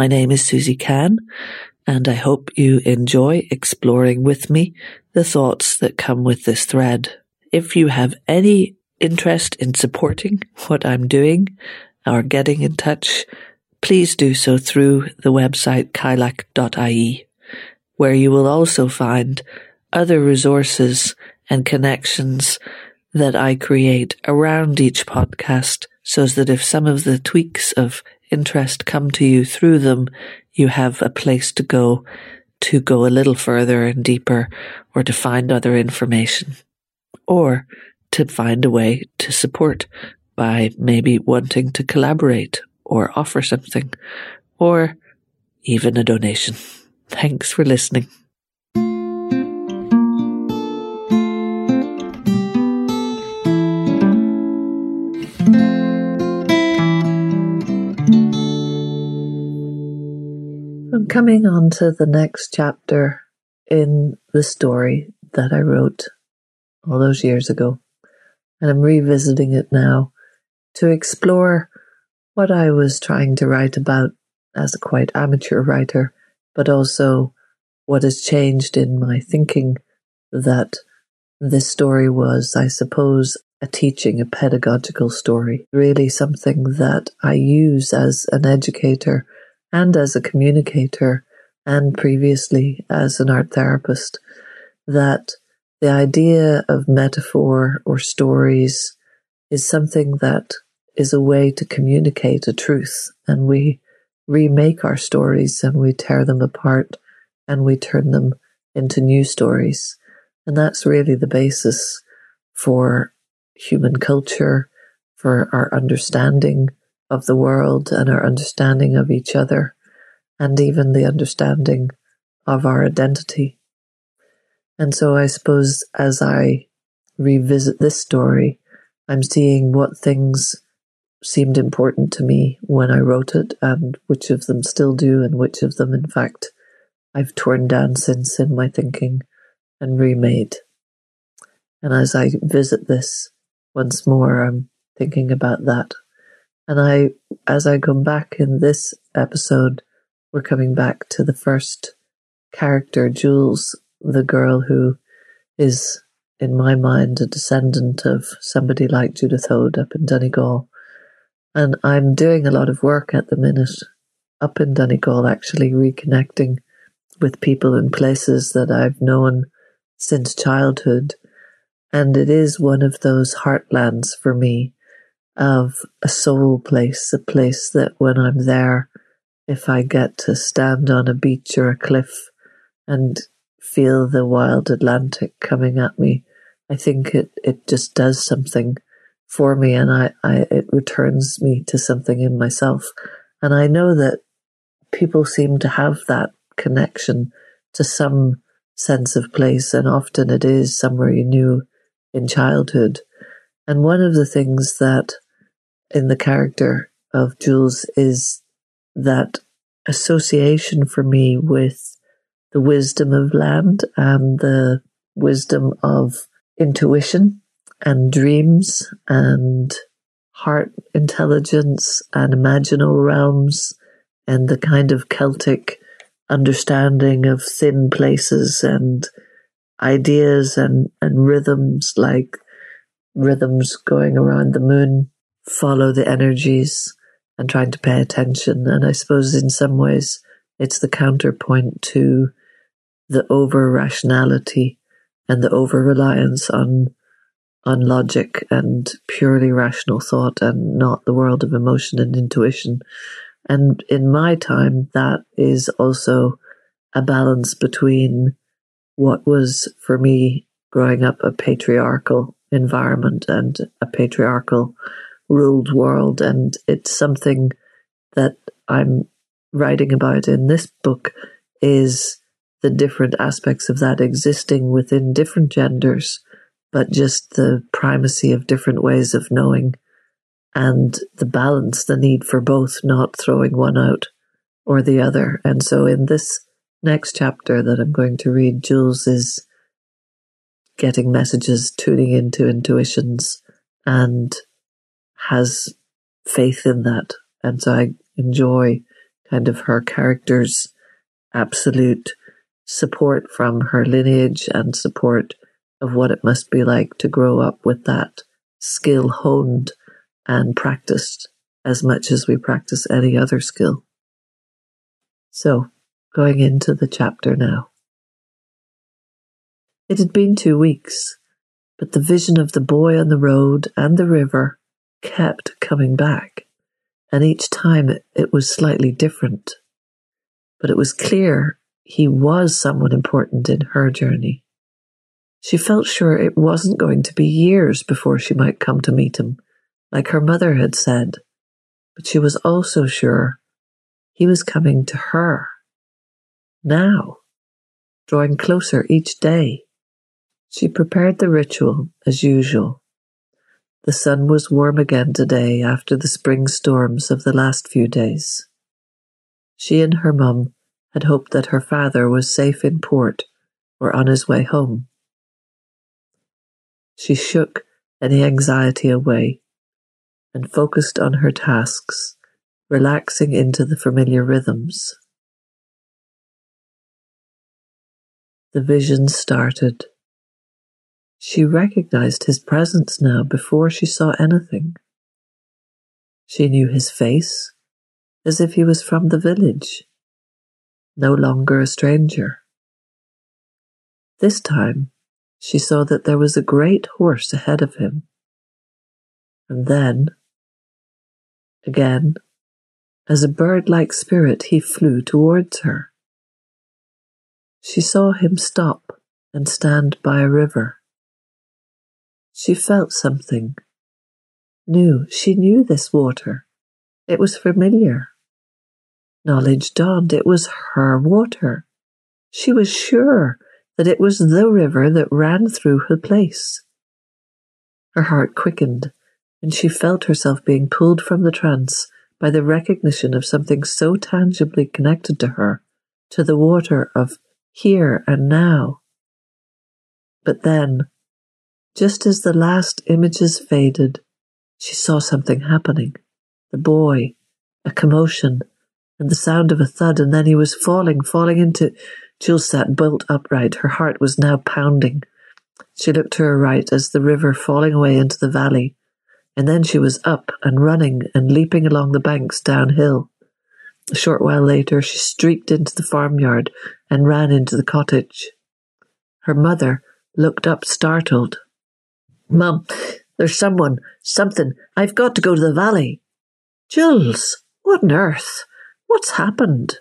My name is Susie Can, and I hope you enjoy exploring with me the thoughts that come with this thread. If you have any interest in supporting what I'm doing or getting in touch, please do so through the website kylak.ie, where you will also find other resources and connections that I create around each podcast so that if some of the tweaks of interest come to you through them, you have a place to go to go a little further and deeper or to find other information or to find a way to support by maybe wanting to collaborate or offer something or even a donation. Thanks for listening. Coming on to the next chapter in the story that I wrote all those years ago. And I'm revisiting it now to explore what I was trying to write about as a quite amateur writer, but also what has changed in my thinking that this story was, I suppose, a teaching, a pedagogical story, really something that I use as an educator and as a communicator and previously as an art therapist that the idea of metaphor or stories is something that is a way to communicate a truth and we remake our stories and we tear them apart and we turn them into new stories. And that's really the basis for human culture, for our understanding of the world and our understanding of each other, and even the understanding of our identity. And so I suppose as I revisit this story, I'm seeing what things seemed important to me when I wrote it and which of them still do and which of them, in fact, I've torn down since in my thinking and remade. And as I visit this once more, I'm thinking about that and I, as I come back in this episode, we're coming back to the first character, Jules, the girl who is, in my mind, a descendant of somebody like Judith Hoad up in Donegal. And I'm doing a lot of work at the minute up in Donegal, actually reconnecting with people and places that I've known since childhood. And it is one of those heartlands for me of a soul place, a place that when I'm there, if I get to stand on a beach or a cliff and feel the wild Atlantic coming at me, I think it, it just does something for me and I, I, it returns me to something in myself. And I know that people seem to have that connection to some sense of place and often it is somewhere you knew in childhood. And one of the things that in the character of Jules is that association for me with the wisdom of land and the wisdom of intuition and dreams and heart intelligence and imaginal realms and the kind of Celtic understanding of thin places and ideas and, and rhythms like rhythms going around the moon follow the energies and trying to pay attention. And I suppose in some ways it's the counterpoint to the over rationality and the over reliance on on logic and purely rational thought and not the world of emotion and intuition. And in my time, that is also a balance between what was for me growing up a patriarchal environment and a patriarchal ruled world. And it's something that I'm writing about in this book is the different aspects of that existing within different genders, but just the primacy of different ways of knowing and the balance, the need for both, not throwing one out or the other. And so in this next chapter that I'm going to read, Jules is getting messages, tuning into intuitions and has faith in that. And so I enjoy kind of her character's absolute support from her lineage and support of what it must be like to grow up with that skill honed and practiced as much as we practice any other skill. So, going into the chapter now. It had been two weeks, but the vision of the boy on the road and the river kept coming back, and each time it, was slightly different. But it was clear he was someone important in her journey. She felt sure it wasn't going to be years before she might come to meet him, like her mother had said, but she was also sure he was coming to her. Now, drawing closer each day. She prepared the ritual as usual. The sun was warm again today after the spring storms of the last few days. She and her mum had hoped that her father was safe in port or on his way home. She shook any anxiety away and focused on her tasks, relaxing into the familiar rhythms. The vision started. She recognized his presence now before she saw anything. She knew his face as if he was from the village, no longer a stranger. This time, she saw that there was a great horse ahead of him. And then, again, as a bird like spirit, he flew towards her. She saw him stop and stand by a river. She felt something. Knew, she knew this water. It was familiar. Knowledge dawned, it was her water. She was sure that it was the river that ran through her place. Her heart quickened, and she felt herself being pulled from the trance by the recognition of something so tangibly connected to her, to the water of here and now. But then, just as the last images faded, she saw something happening. The boy, a commotion, and the sound of a thud, and then he was falling, falling into Jules sat bolt upright. Her heart was now pounding. She looked to her right as the river falling away into the valley, and then she was up and running and leaping along the banks downhill. A short while later, she streaked into the farmyard and ran into the cottage. Her mother looked up startled. Mum, there's someone, something. I've got to go to the valley. Jules, what on earth? What's happened?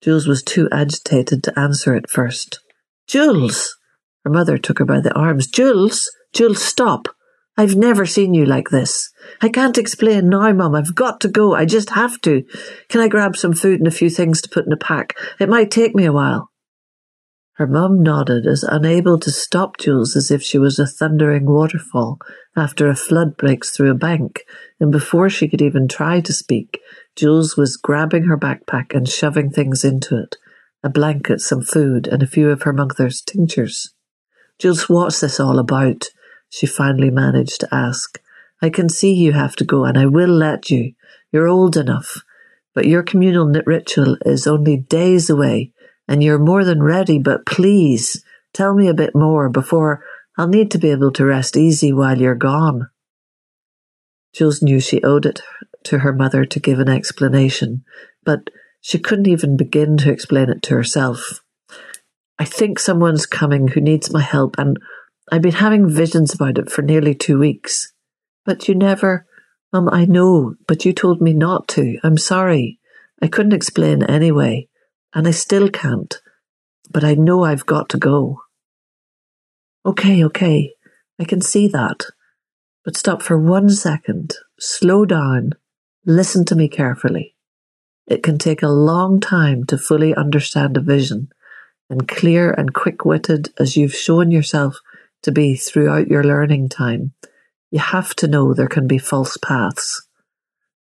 Jules was too agitated to answer at first. Jules! Her mother took her by the arms. Jules! Jules, stop! I've never seen you like this. I can't explain now, Mum. I've got to go. I just have to. Can I grab some food and a few things to put in a pack? It might take me a while. Her mum nodded, as unable to stop Jules as if she was a thundering waterfall after a flood breaks through a bank, and before she could even try to speak, Jules was grabbing her backpack and shoving things into it a blanket, some food, and a few of her mother's tinctures. Jules, what's this all about? She finally managed to ask. I can see you have to go, and I will let you. You're old enough. But your communal ritual is only days away, and you're more than ready, but please tell me a bit more before I'll need to be able to rest easy while you're gone. Jules knew she owed it to her mother to give an explanation, but she couldn't even begin to explain it to herself. I think someone's coming who needs my help, and I've been having visions about it for nearly two weeks. But you never. Mum, I know, but you told me not to. I'm sorry. I couldn't explain anyway, and I still can't. But I know I've got to go. Okay, okay. I can see that. But stop for one second. Slow down Listen to me carefully. It can take a long time to fully understand a vision, and clear and quick witted as you've shown yourself to be throughout your learning time, you have to know there can be false paths.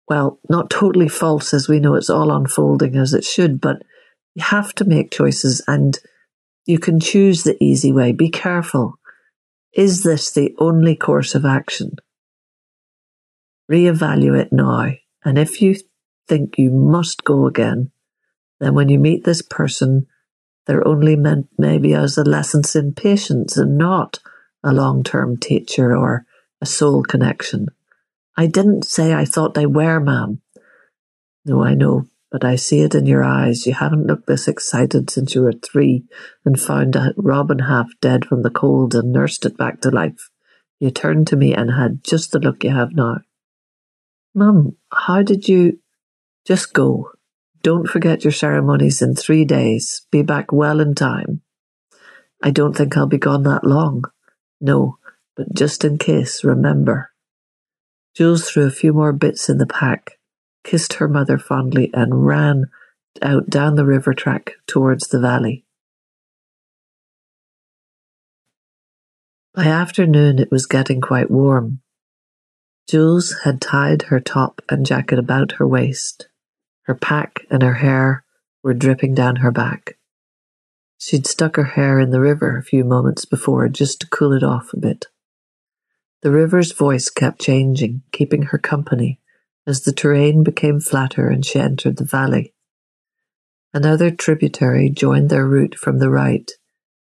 Well, not totally false as we know it's all unfolding as it should, but you have to make choices and you can choose the easy way. Be careful. Is this the only course of action? reevaluate now. And if you think you must go again, then when you meet this person, they're only meant maybe as a lesson in patience and not a long term teacher or a soul connection. I didn't say I thought they were, ma'am. No, I know, but I see it in your eyes. You haven't looked this excited since you were three and found a robin half dead from the cold and nursed it back to life. You turned to me and had just the look you have now. Mum, how did you just go? Don't forget your ceremonies in three days. Be back well in time. I don't think I'll be gone that long. No, but just in case, remember. Jules threw a few more bits in the pack, kissed her mother fondly, and ran out down the river track towards the valley. By afternoon, it was getting quite warm. Jules had tied her top and jacket about her waist. Her pack and her hair were dripping down her back. She'd stuck her hair in the river a few moments before just to cool it off a bit. The river's voice kept changing, keeping her company as the terrain became flatter and she entered the valley. Another tributary joined their route from the right,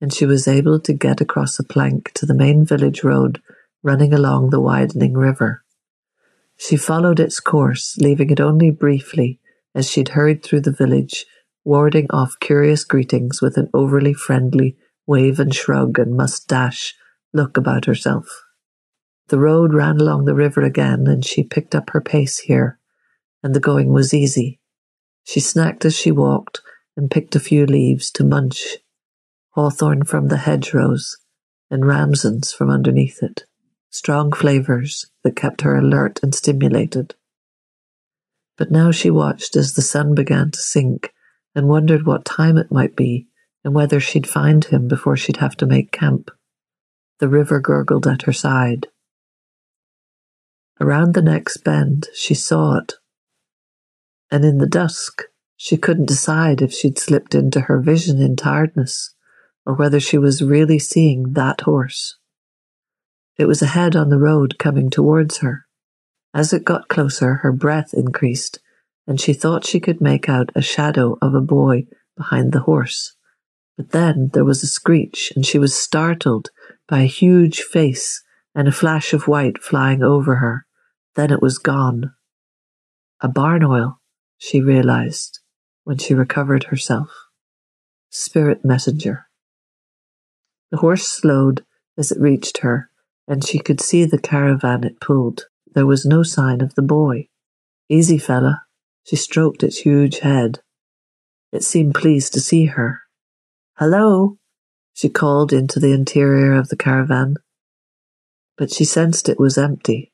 and she was able to get across a plank to the main village road running along the widening river. She followed its course, leaving it only briefly as she'd hurried through the village, warding off curious greetings with an overly friendly wave and shrug and mustache look about herself. The road ran along the river again, and she picked up her pace here, and the going was easy. She snacked as she walked and picked a few leaves to munch, hawthorn from the hedgerows and ramsons from underneath it, strong flavours that kept her alert and stimulated. But now she watched as the sun began to sink and wondered what time it might be and whether she'd find him before she'd have to make camp. The river gurgled at her side. Around the next bend, she saw it. And in the dusk, she couldn't decide if she'd slipped into her vision in tiredness or whether she was really seeing that horse. It was ahead on the road coming towards her. As it got closer, her breath increased, and she thought she could make out a shadow of a boy behind the horse. But then there was a screech, and she was startled by a huge face and a flash of white flying over her. Then it was gone. A barn oil, she realized when she recovered herself. Spirit messenger. The horse slowed as it reached her, and she could see the caravan it pulled. There was no sign of the boy. Easy fella. She stroked its huge head. It seemed pleased to see her. Hello, she called into the interior of the caravan. But she sensed it was empty.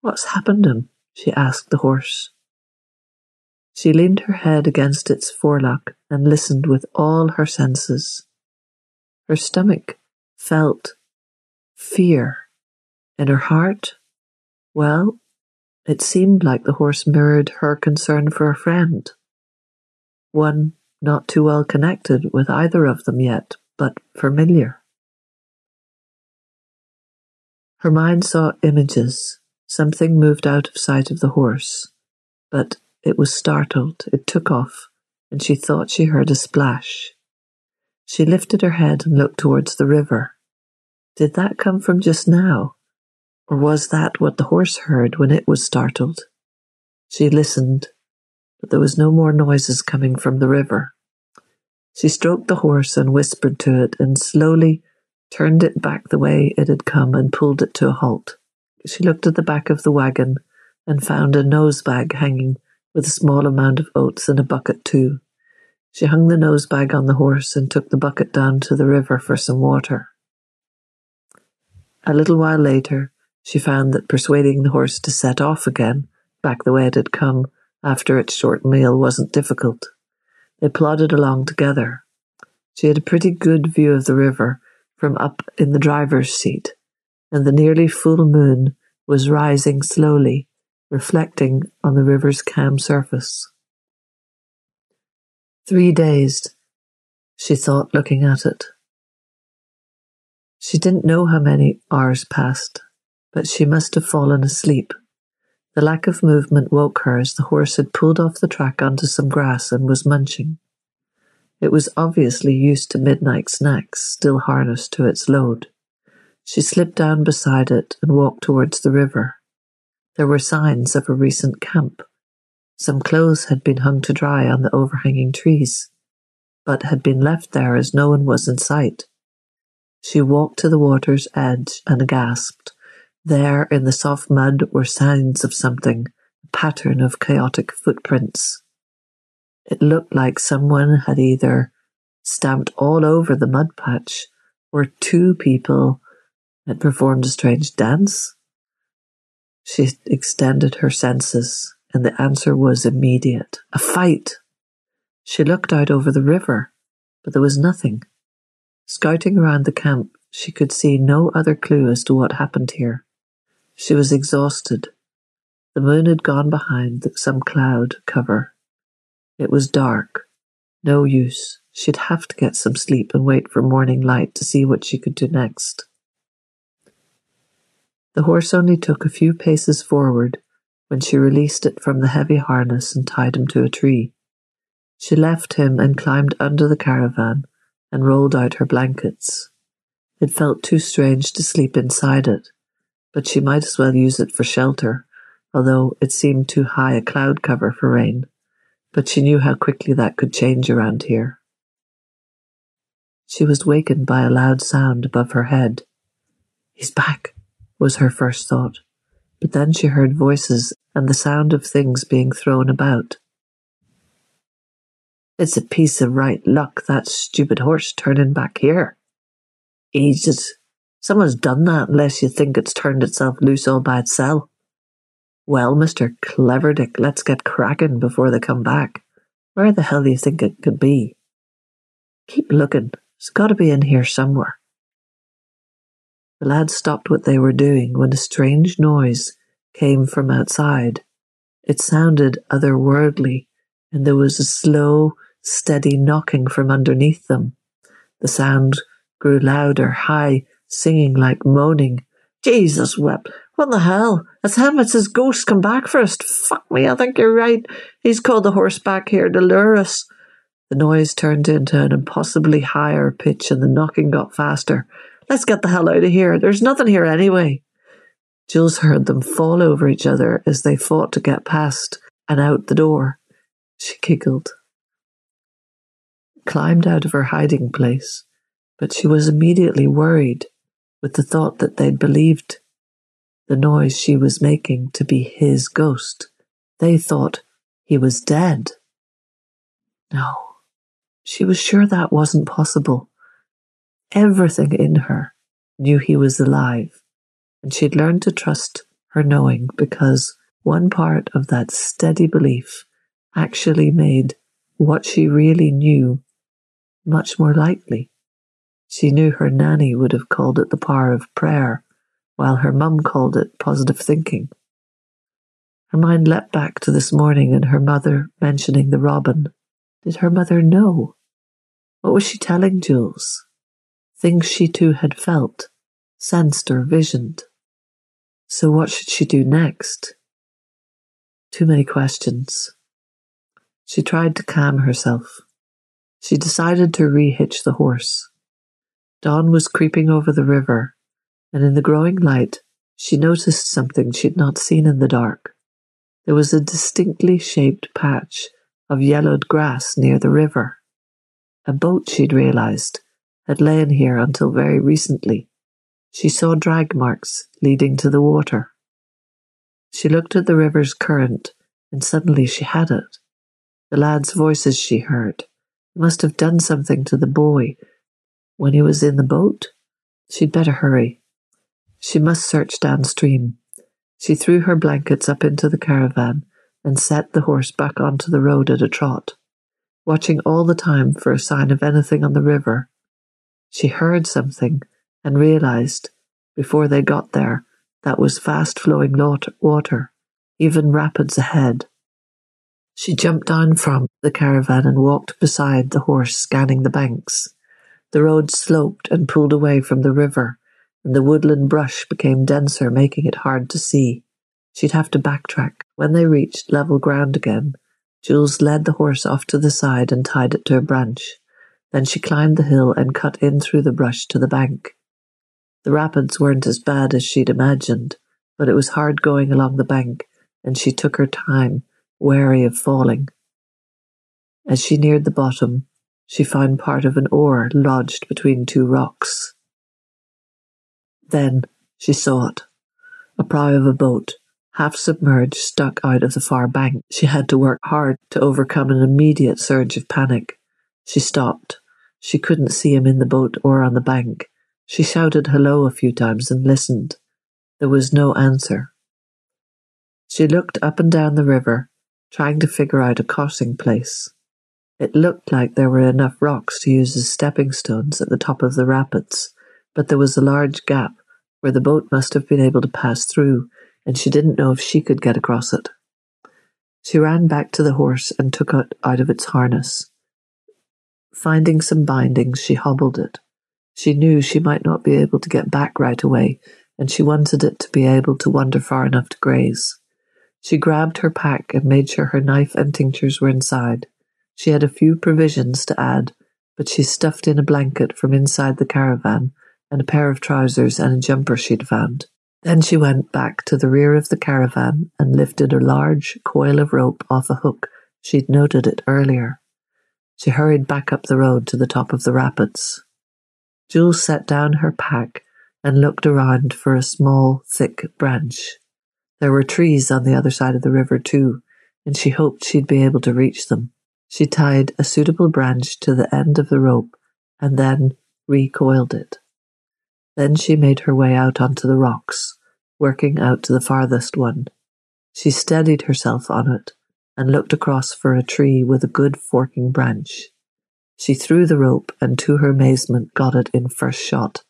What's happened him? she asked the horse. She leaned her head against its forelock and listened with all her senses. Her stomach felt fear, and her heart well, it seemed like the horse mirrored her concern for a friend. One not too well connected with either of them yet, but familiar. Her mind saw images. Something moved out of sight of the horse, but it was startled. It took off, and she thought she heard a splash. She lifted her head and looked towards the river. Did that come from just now? Or was that what the horse heard when it was startled? She listened, but there was no more noises coming from the river. She stroked the horse and whispered to it and slowly turned it back the way it had come and pulled it to a halt. She looked at the back of the wagon and found a nose bag hanging with a small amount of oats and a bucket too. She hung the nose bag on the horse and took the bucket down to the river for some water. A little while later, she found that persuading the horse to set off again, back the way it had come after its short meal, wasn't difficult. They plodded along together. She had a pretty good view of the river from up in the driver's seat, and the nearly full moon was rising slowly, reflecting on the river's calm surface. Three days, she thought, looking at it. She didn't know how many hours passed but she must have fallen asleep. The lack of movement woke her as the horse had pulled off the track onto some grass and was munching. It was obviously used to midnight snacks, still harnessed to its load. She slipped down beside it and walked towards the river. There were signs of a recent camp. Some clothes had been hung to dry on the overhanging trees, but had been left there as no one was in sight. She walked to the water's edge and gasped. There in the soft mud were signs of something, a pattern of chaotic footprints. It looked like someone had either stamped all over the mud patch or two people had performed a strange dance. She extended her senses, and the answer was immediate a fight. She looked out over the river, but there was nothing. Scouting around the camp, she could see no other clue as to what happened here. She was exhausted. The moon had gone behind some cloud cover. It was dark. No use. She'd have to get some sleep and wait for morning light to see what she could do next. The horse only took a few paces forward when she released it from the heavy harness and tied him to a tree. She left him and climbed under the caravan and rolled out her blankets. It felt too strange to sleep inside it, but she might as well use it for shelter, although it seemed too high a cloud cover for rain. But she knew how quickly that could change around here. She was wakened by a loud sound above her head. He's back, was her first thought, but then she heard voices and the sound of things being thrown about. It's a piece of right luck that stupid horse turning back here. Ages. Someone's done that unless you think it's turned itself loose all by itself. Well, Mr. Cleverdick, let's get cracking before they come back. Where the hell do you think it could be? Keep looking. It's got to be in here somewhere. The lads stopped what they were doing when a strange noise came from outside. It sounded otherworldly, and there was a slow, steady knocking from underneath them. The sound grew louder, high, singing like moaning. Jesus wept. What the hell? It's him. It's his ghost come back for us? Fuck me, I think you're right. He's called the horse back here to lure us. The noise turned into an impossibly higher pitch and the knocking got faster. Let's get the hell out of here. There's nothing here anyway. Jules heard them fall over each other as they fought to get past and out the door. She giggled climbed out of her hiding place, but she was immediately worried with the thought that they'd believed the noise she was making to be his ghost. They thought he was dead. No, she was sure that wasn't possible. Everything in her knew he was alive, and she'd learned to trust her knowing because one part of that steady belief actually made what she really knew much more likely. She knew her nanny would have called it the power of prayer, while her mum called it positive thinking. Her mind leapt back to this morning and her mother mentioning the robin. Did her mother know? What was she telling Jules? Things she too had felt, sensed, or visioned. So what should she do next? Too many questions. She tried to calm herself. She decided to rehitch the horse. Dawn was creeping over the river, and in the growing light, she noticed something she'd not seen in the dark. There was a distinctly shaped patch of yellowed grass near the river. A boat, she'd realized, had lain here until very recently. She saw drag marks leading to the water. She looked at the river's current, and suddenly she had it. The lads' voices she heard, He must have done something to the boy when he was in the boat. She'd better hurry. She must search downstream. She threw her blankets up into the caravan and set the horse back onto the road at a trot, watching all the time for a sign of anything on the river. She heard something and realized, before they got there, that was fast flowing water, even rapids ahead. She jumped down from the caravan and walked beside the horse, scanning the banks. The road sloped and pulled away from the river, and the woodland brush became denser, making it hard to see. She'd have to backtrack. When they reached level ground again, Jules led the horse off to the side and tied it to a branch. Then she climbed the hill and cut in through the brush to the bank. The rapids weren't as bad as she'd imagined, but it was hard going along the bank, and she took her time, wary of falling. As she neared the bottom, she found part of an oar lodged between two rocks. Then she saw it a prow of a boat, half submerged, stuck out of the far bank. She had to work hard to overcome an immediate surge of panic. She stopped. She couldn't see him in the boat or on the bank. She shouted hello a few times and listened. There was no answer. She looked up and down the river, trying to figure out a crossing place. It looked like there were enough rocks to use as stepping stones at the top of the rapids, but there was a large gap where the boat must have been able to pass through, and she didn't know if she could get across it. She ran back to the horse and took it out of its harness. Finding some bindings, she hobbled it. She knew she might not be able to get back right away, and she wanted it to be able to wander far enough to graze. She grabbed her pack and made sure her knife and tinctures were inside. She had a few provisions to add, but she stuffed in a blanket from inside the caravan and a pair of trousers and a jumper she'd found. Then she went back to the rear of the caravan and lifted a large coil of rope off a hook she'd noted it earlier. She hurried back up the road to the top of the rapids. Jules set down her pack and looked around for a small, thick branch. There were trees on the other side of the river, too, and she hoped she'd be able to reach them. She tied a suitable branch to the end of the rope and then recoiled it. Then she made her way out onto the rocks, working out to the farthest one. She steadied herself on it and looked across for a tree with a good forking branch. She threw the rope and to her amazement got it in first shot.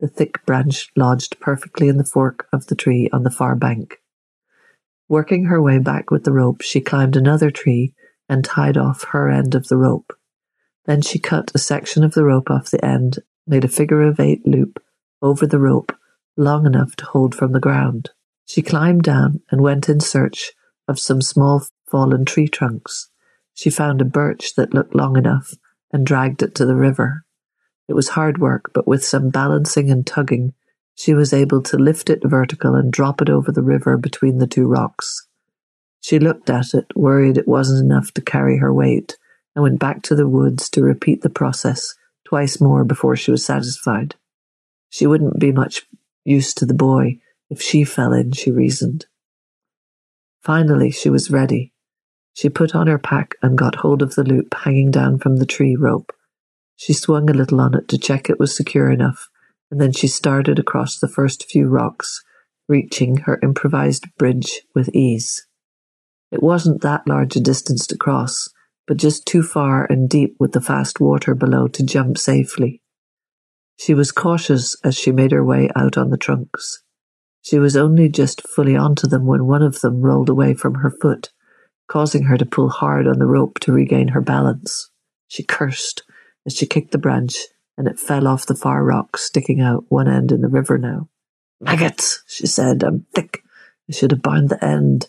The thick branch lodged perfectly in the fork of the tree on the far bank. Working her way back with the rope, she climbed another tree and tied off her end of the rope. Then she cut a section of the rope off the end, made a figure of eight loop over the rope long enough to hold from the ground. She climbed down and went in search of some small fallen tree trunks. She found a birch that looked long enough and dragged it to the river. It was hard work, but with some balancing and tugging, she was able to lift it vertical and drop it over the river between the two rocks. She looked at it, worried it wasn't enough to carry her weight, and went back to the woods to repeat the process twice more before she was satisfied. She wouldn't be much use to the boy if she fell in, she reasoned. Finally, she was ready. She put on her pack and got hold of the loop hanging down from the tree rope. She swung a little on it to check it was secure enough, and then she started across the first few rocks, reaching her improvised bridge with ease. It wasn't that large a distance to cross, but just too far and deep with the fast water below to jump safely. She was cautious as she made her way out on the trunks. She was only just fully onto them when one of them rolled away from her foot, causing her to pull hard on the rope to regain her balance. She cursed as she kicked the branch, and it fell off the far rock, sticking out one end in the river now. Maggots, she said, I'm thick. I should have bound the end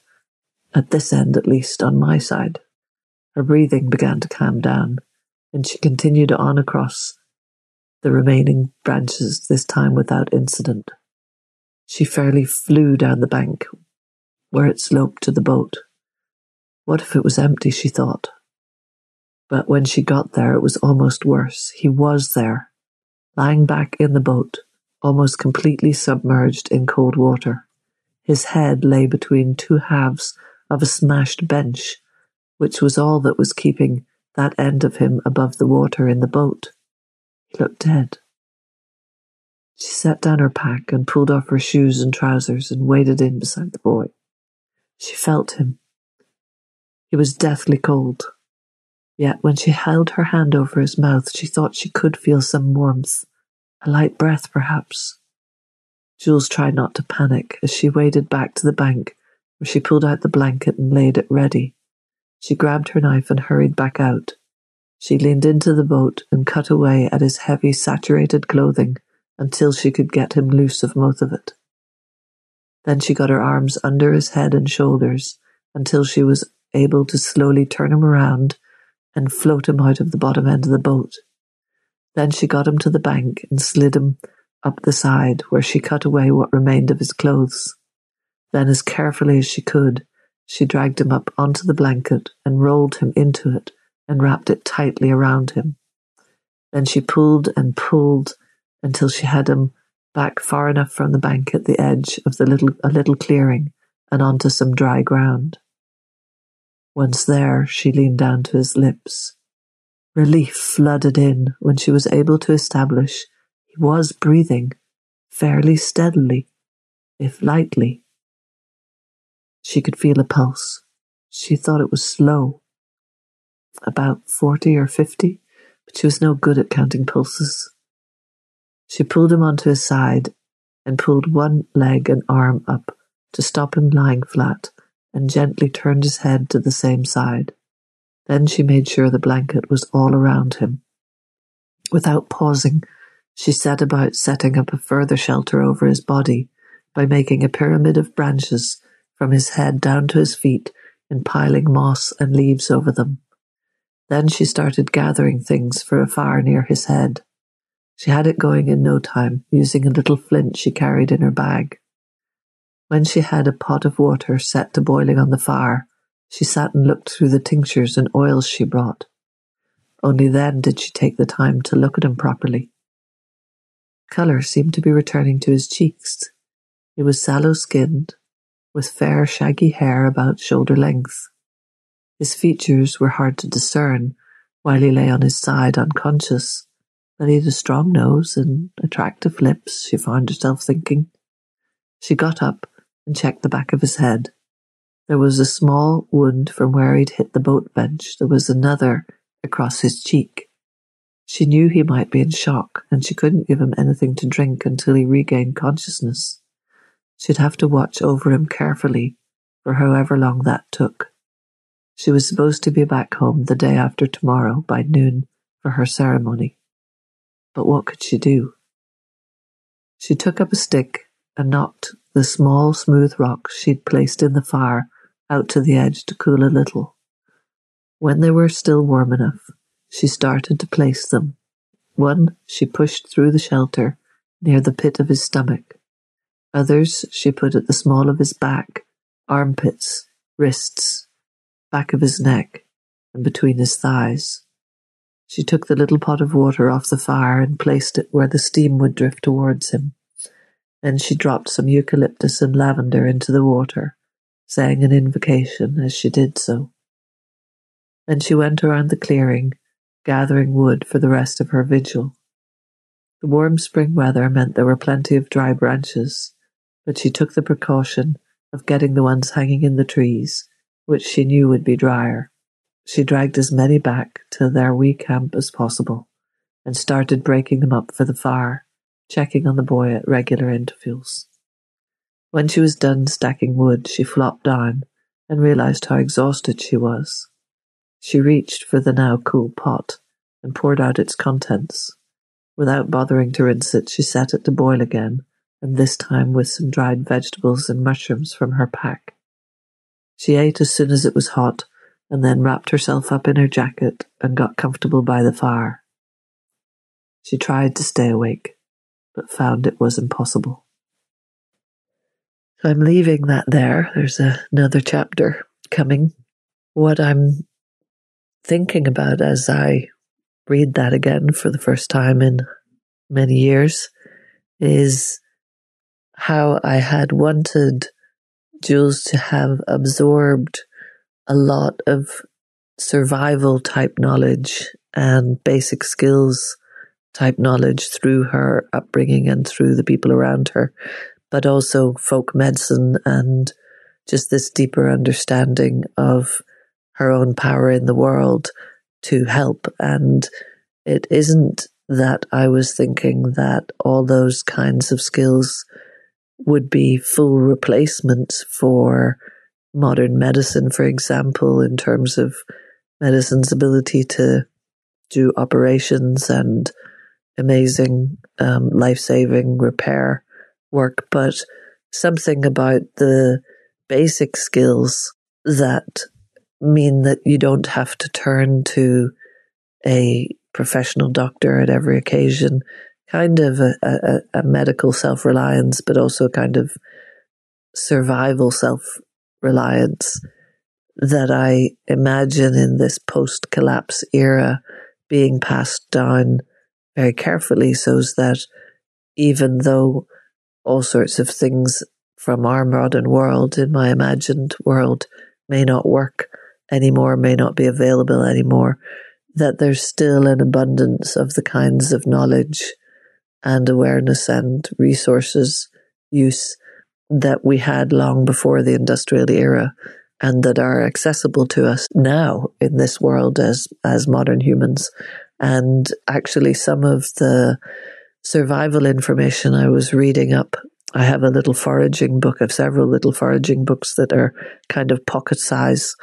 at this end at least, on my side. Her breathing began to calm down, and she continued on across the remaining branches, this time without incident. She fairly flew down the bank, where it sloped to the boat. What if it was empty, she thought. But when she got there, it was almost worse. He was there, lying back in the boat, almost completely submerged in cold water. His head lay between two halves of a smashed bench, which was all that was keeping that end of him above the water in the boat. Looked dead. She set down her pack and pulled off her shoes and trousers and waded in beside the boy. She felt him. He was deathly cold. Yet when she held her hand over his mouth, she thought she could feel some warmth, a light breath perhaps. Jules tried not to panic as she waded back to the bank where she pulled out the blanket and laid it ready. She grabbed her knife and hurried back out. She leaned into the boat and cut away at his heavy, saturated clothing until she could get him loose of most of it. Then she got her arms under his head and shoulders until she was able to slowly turn him around and float him out of the bottom end of the boat. Then she got him to the bank and slid him up the side, where she cut away what remained of his clothes. Then, as carefully as she could, she dragged him up onto the blanket and rolled him into it and wrapped it tightly around him. Then she pulled and pulled until she had him back far enough from the bank at the edge of the little a little clearing and onto some dry ground. Once there, she leaned down to his lips. Relief flooded in when she was able to establish he was breathing fairly steadily, if lightly. She could feel a pulse. She thought it was slow, about forty or fifty, but she was no good at counting pulses. She pulled him onto his side and pulled one leg and arm up to stop him lying flat and gently turned his head to the same side. Then she made sure the blanket was all around him. Without pausing, she set about setting up a further shelter over his body by making a pyramid of branches from his head down to his feet and piling moss and leaves over them. Then she started gathering things for a fire near his head. She had it going in no time, using a little flint she carried in her bag. When she had a pot of water set to boiling on the fire, she sat and looked through the tinctures and oils she brought. Only then did she take the time to look at him properly. Colour seemed to be returning to his cheeks. He was sallow skinned, with fair shaggy hair about shoulder length. His features were hard to discern while he lay on his side unconscious that he had a strong nose and attractive lips, she found herself thinking. She got up and checked the back of his head. There was a small wound from where he'd hit the boat bench. There was another across his cheek. She knew he might be in shock, and she couldn't give him anything to drink until he regained consciousness. She'd have to watch over him carefully for however long that took. She was supposed to be back home the day after tomorrow by noon for her ceremony. But what could she do? She took up a stick and knocked the small, smooth rocks she'd placed in the fire out to the edge to cool a little. When they were still warm enough, she started to place them. One she pushed through the shelter near the pit of his stomach. Others she put at the small of his back, armpits, wrists, back of his neck, and between his thighs. She took the little pot of water off the fire and placed it where the steam would drift towards him. Then she dropped some eucalyptus and lavender into the water, saying an invocation as she did so. Then she went around the clearing, gathering wood for the rest of her vigil. The warm spring weather meant there were plenty of dry branches, but she took the precaution of getting the ones hanging in the trees, which she knew would be drier. She dragged as many back to their wee camp as possible and started breaking them up for the fire, checking on the boy at regular intervals. When she was done stacking wood, she flopped down and realized how exhausted she was. She reached for the now cool pot and poured out its contents. Without bothering to rinse it, she set it to boil again, and this time with some dried vegetables and mushrooms from her pack. She ate as soon as it was hot and then wrapped herself up in her jacket and got comfortable by the fire. She tried to stay awake, but found it was impossible. I'm leaving that there. There's a, another chapter coming. What I'm thinking about as I read that again for the first time in many years is how I had wanted Jules to have absorbed a lot of survival type knowledge and basic skills type knowledge through her upbringing and through the people around her, but also folk medicine and just this deeper understanding of her own power in the world to help. And it isn't that I was thinking that all those kinds of skills would be full replacements for modern medicine, for example, in terms of medicine's ability to do operations and amazing um, life saving repair work, but something about the basic skills that mean that you don't have to turn to a professional doctor at every occasion, kind of a, a, a medical self reliance, but also a kind of survival self reliance that I imagine in this post collapse era being passed down very carefully so that even though all sorts of things from our modern world in my imagined world may not work anymore, may not be available anymore, that there's still an abundance of the kinds of knowledge and awareness and resources use that we had long before the industrial era and that are accessible to us now in this world as as modern humans and actually some of the survival information I was reading up I have a little foraging book of several little foraging books that are kind of pocket size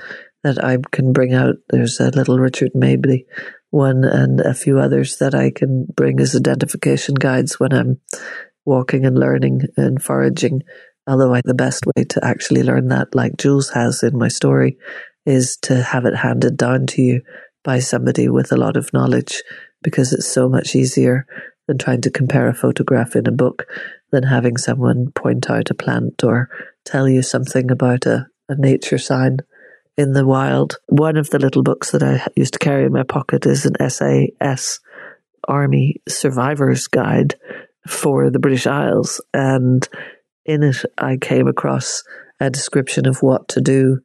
that I can bring out. There's a little Richard Mabey one and a few others that I can bring as identification guides when I'm walking and learning and foraging. Although I, the best way to actually learn that, like Jules has in my story, is to have it handed down to you by somebody with a lot of knowledge because it's so much easier than trying to compare a photograph in a book than having someone point out a plant or tell you something about a, a nature sign in the wild. One of the little books that I used to carry in my pocket is an SAS Army Survivor's Guide for the British Isles. And in it, I came across a description of what to do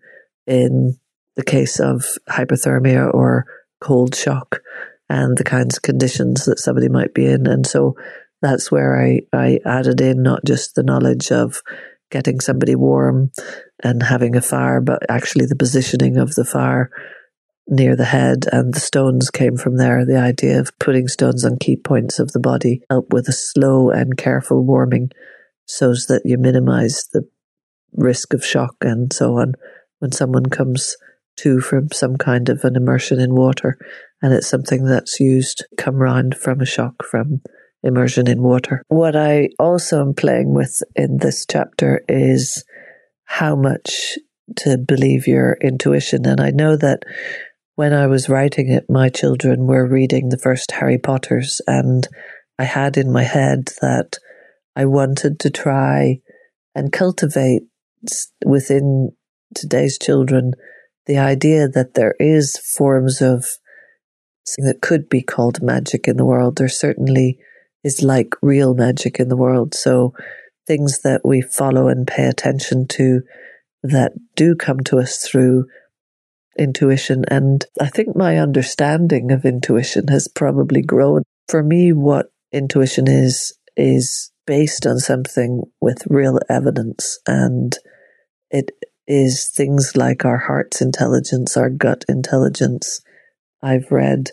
in the case of hypothermia or cold shock and the kinds of conditions that somebody might be in. And so that's where I, I added in not just the knowledge of getting somebody warm and having a fire, but actually the positioning of the fire near the head and the stones came from there. The idea of putting stones on key points of the body help with a slow and careful warming so that you minimize the risk of shock and so on when someone comes to from some kind of an immersion in water and it's something that's used come round from a shock from immersion in water. What I also am playing with in this chapter is how much to believe your intuition. And I know that when I was writing it, my children were reading the first Harry Potters, and I had in my head that I wanted to try and cultivate within today's children the idea that there is forms of that could be called magic in the world. There certainly is like real magic in the world. So things that we follow and pay attention to that do come to us through intuition. And I think my understanding of intuition has probably grown. For me, what intuition is, is based on something with real evidence. And it is things like our heart's intelligence, our gut intelligence. I've read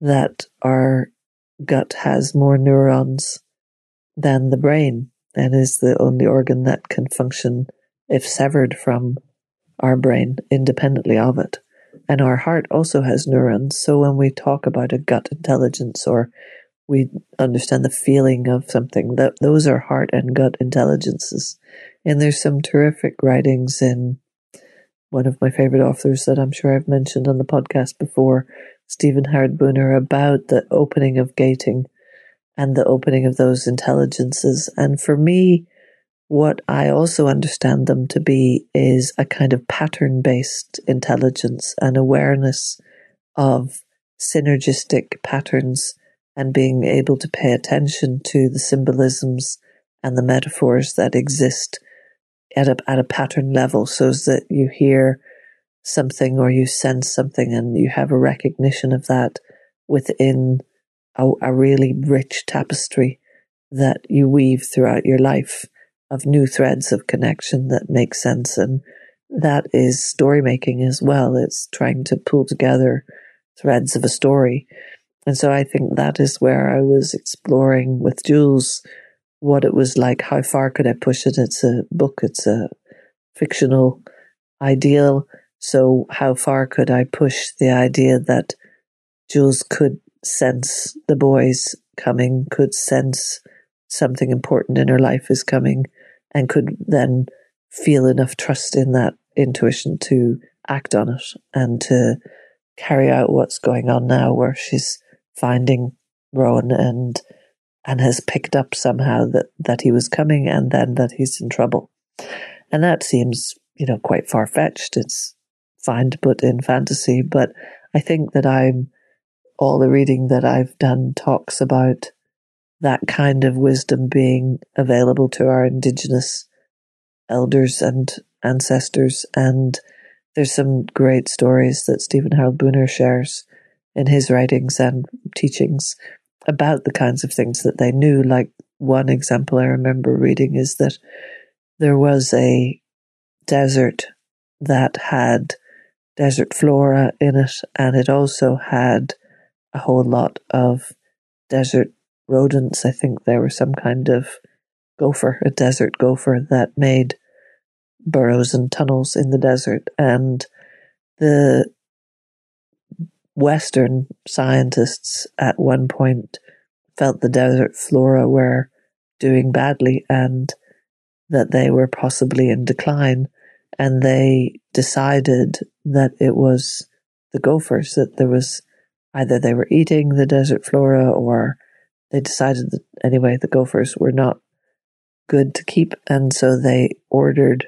that our gut has more neurons than the brain and is the only organ that can function if severed from our brain independently of it. And our heart also has neurons. So when we talk about a gut intelligence or we understand the feeling of something, that those are heart and gut intelligences. And there's some terrific writings in one of my favorite authors that I'm sure I've mentioned on the podcast before, Stephen Harrod Buhner, about the opening of gating and the opening of those intelligences. And for me, what I also understand them to be is a kind of pattern based intelligence and awareness of synergistic patterns and being able to pay attention to the symbolisms and the metaphors that exist at a, at a pattern level so that you hear something or you sense something and you have a recognition of that within a, a really rich tapestry that you weave throughout your life of new threads of connection that make sense. And that is story making as well. It's trying to pull together threads of a story. And so I think that is where I was exploring with Jules what it was like. How far could I push it? It's a book, it's a fictional ideal. So how far could I push the idea that Jules could sense the boys coming, could sense something important in her life is coming, and could then feel enough trust in that intuition to act on it and to carry out what's going on now where she's finding Rowan and and has picked up somehow that, that he was coming and then that he's in trouble. And that seems, you know, quite far fetched. It's fine to put in fantasy, but I think that I'm all the reading that I've done talks about that kind of wisdom being available to our indigenous elders and ancestors. And there's some great stories that Stephen Harrod Buhner shares in his writings and teachings about the kinds of things that they knew. Like one example I remember reading is that there was a desert that had desert flora in it, and it also had a whole lot of desert rodents. I think there was some kind of gopher, a desert gopher that made burrows and tunnels in the desert. And the Western scientists at one point felt the desert flora were doing badly and that they were possibly in decline. And they decided that it was the gophers, that there was either they were eating the desert flora or they decided that anyway, the gophers were not good to keep. And so they ordered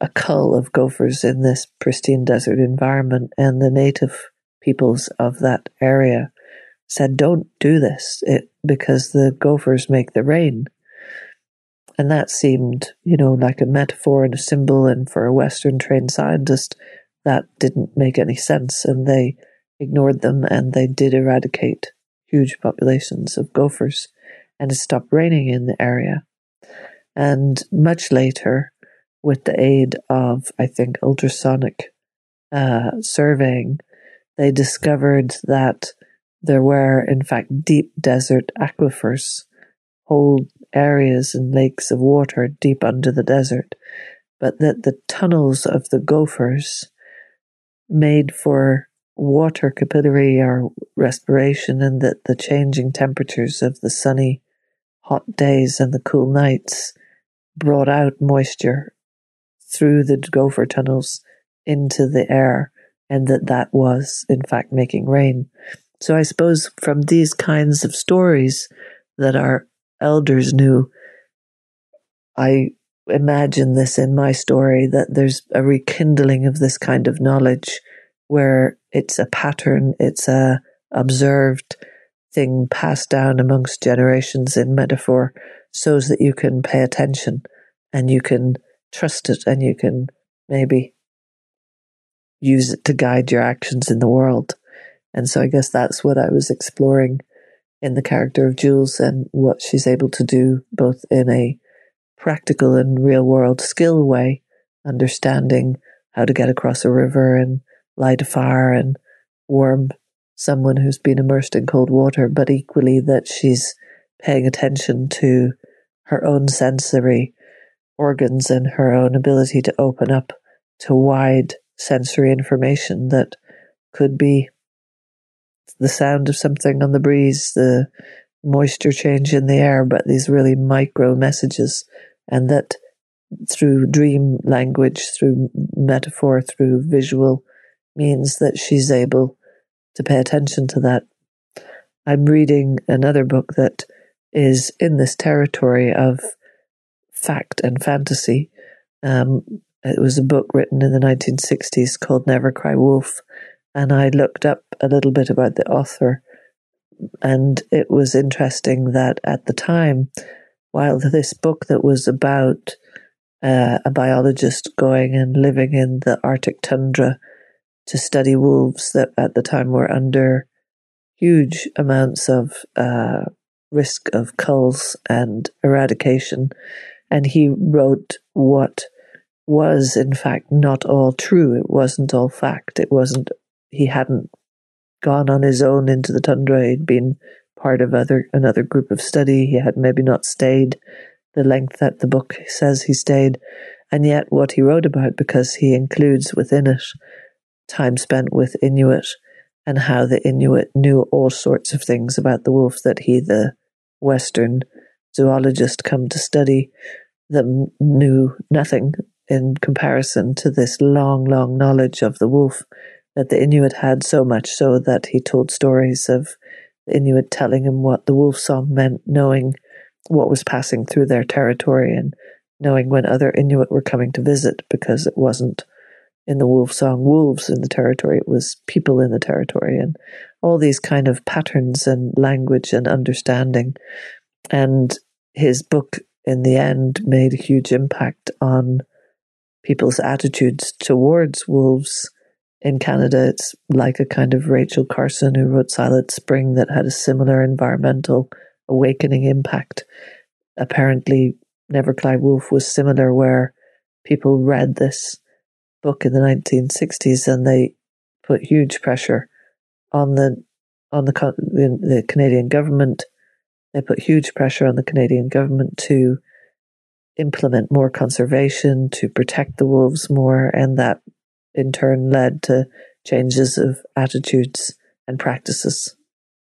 a cull of gophers in this pristine desert environment. And the native peoples of that area said, don't do this it, because the gophers make the rain. And that seemed, you know, like a metaphor and a symbol. And for a Western trained scientist, that didn't make any sense. And they ignored them and they did eradicate huge populations of gophers and it stopped raining in the area. And much later, with the aid of, I think, ultrasonic uh, surveying, they discovered that there were, in fact, deep desert aquifers, whole areas and lakes of water deep under the desert, but that the tunnels of the gophers made for water capillary or respiration, and that the changing temperatures of the sunny, hot days and the cool nights brought out moisture through the gopher tunnels into the air and that that was in fact making rain. So I suppose from these kinds of stories that our elders knew, I imagine this in my story that there's a rekindling of this kind of knowledge where it's a pattern, it's a observed thing passed down amongst generations in metaphor so that you can pay attention and you can trust it and you can maybe use it to guide your actions in the world. And so I guess that's what I was exploring in the character of Jules and what she's able to do both in a practical and real world skill way, understanding how to get across a river and light a fire and warm someone who's been immersed in cold water, but equally that she's paying attention to her own sensory organs and her own ability to open up to wide sensory information that could be the sound of something on the breeze, the moisture change in the air, but these really micro messages, and that through dream language, through metaphor, through visual means that she's able to pay attention to that. I'm reading another book that is in this territory of fact and fantasy. Um, it was a book written in the 1960s called Never Cry Wolf. And I looked up a little bit about the author. And it was interesting that at the time, while this book that was about uh, a biologist going and living in the Arctic tundra to study wolves that at the time were under huge amounts of uh, risk of culls and eradication. And he wrote what was in fact not all true. It wasn't all fact. It wasn't, he hadn't gone on his own into the tundra. He'd been part of other, another group of study. He had maybe not stayed the length that the book says he stayed. And yet what he wrote about, because he includes within it time spent with Inuit and how the Inuit knew all sorts of things about the wolf that he, the Western zoologist, come to study them knew nothing in comparison to this long, long knowledge of the wolf that the Inuit had so much so that he told stories of Inuit telling him what the wolf song meant, knowing what was passing through their territory and knowing when other Inuit were coming to visit because it wasn't in the wolf song wolves in the territory, it was people in the territory and all these kind of patterns and language and understanding. And his book in the end made a huge impact on people's attitudes towards wolves in Canada. It's like a kind of Rachel Carson who wrote Silent Spring that had a similar environmental awakening impact. Apparently, Never Cry Wolf was similar, where people read this book in the 1960s and they put huge pressure on the on the the Canadian government. They put huge pressure on the Canadian government to implement more conservation, to protect the wolves more, and that in turn led to changes of attitudes and practices.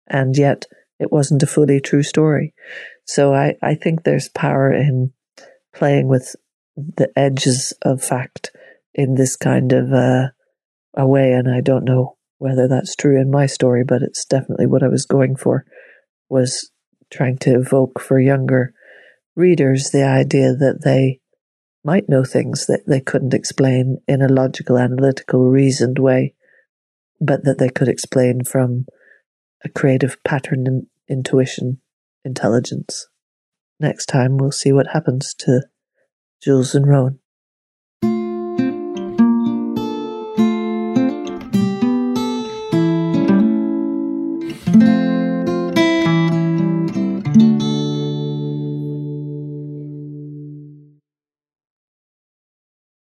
And yet it wasn't a fully true story. So I, I think there's power in playing with the edges of fact in this kind of uh, a way. And I don't know whether that's true in my story, but it's definitely what I was going for was trying to evoke for younger readers the idea that they might know things that they couldn't explain in a logical, analytical, reasoned way, but that they could explain from a creative pattern and intuition, intelligence. Next time, we'll see what happens to Jules and Rowan.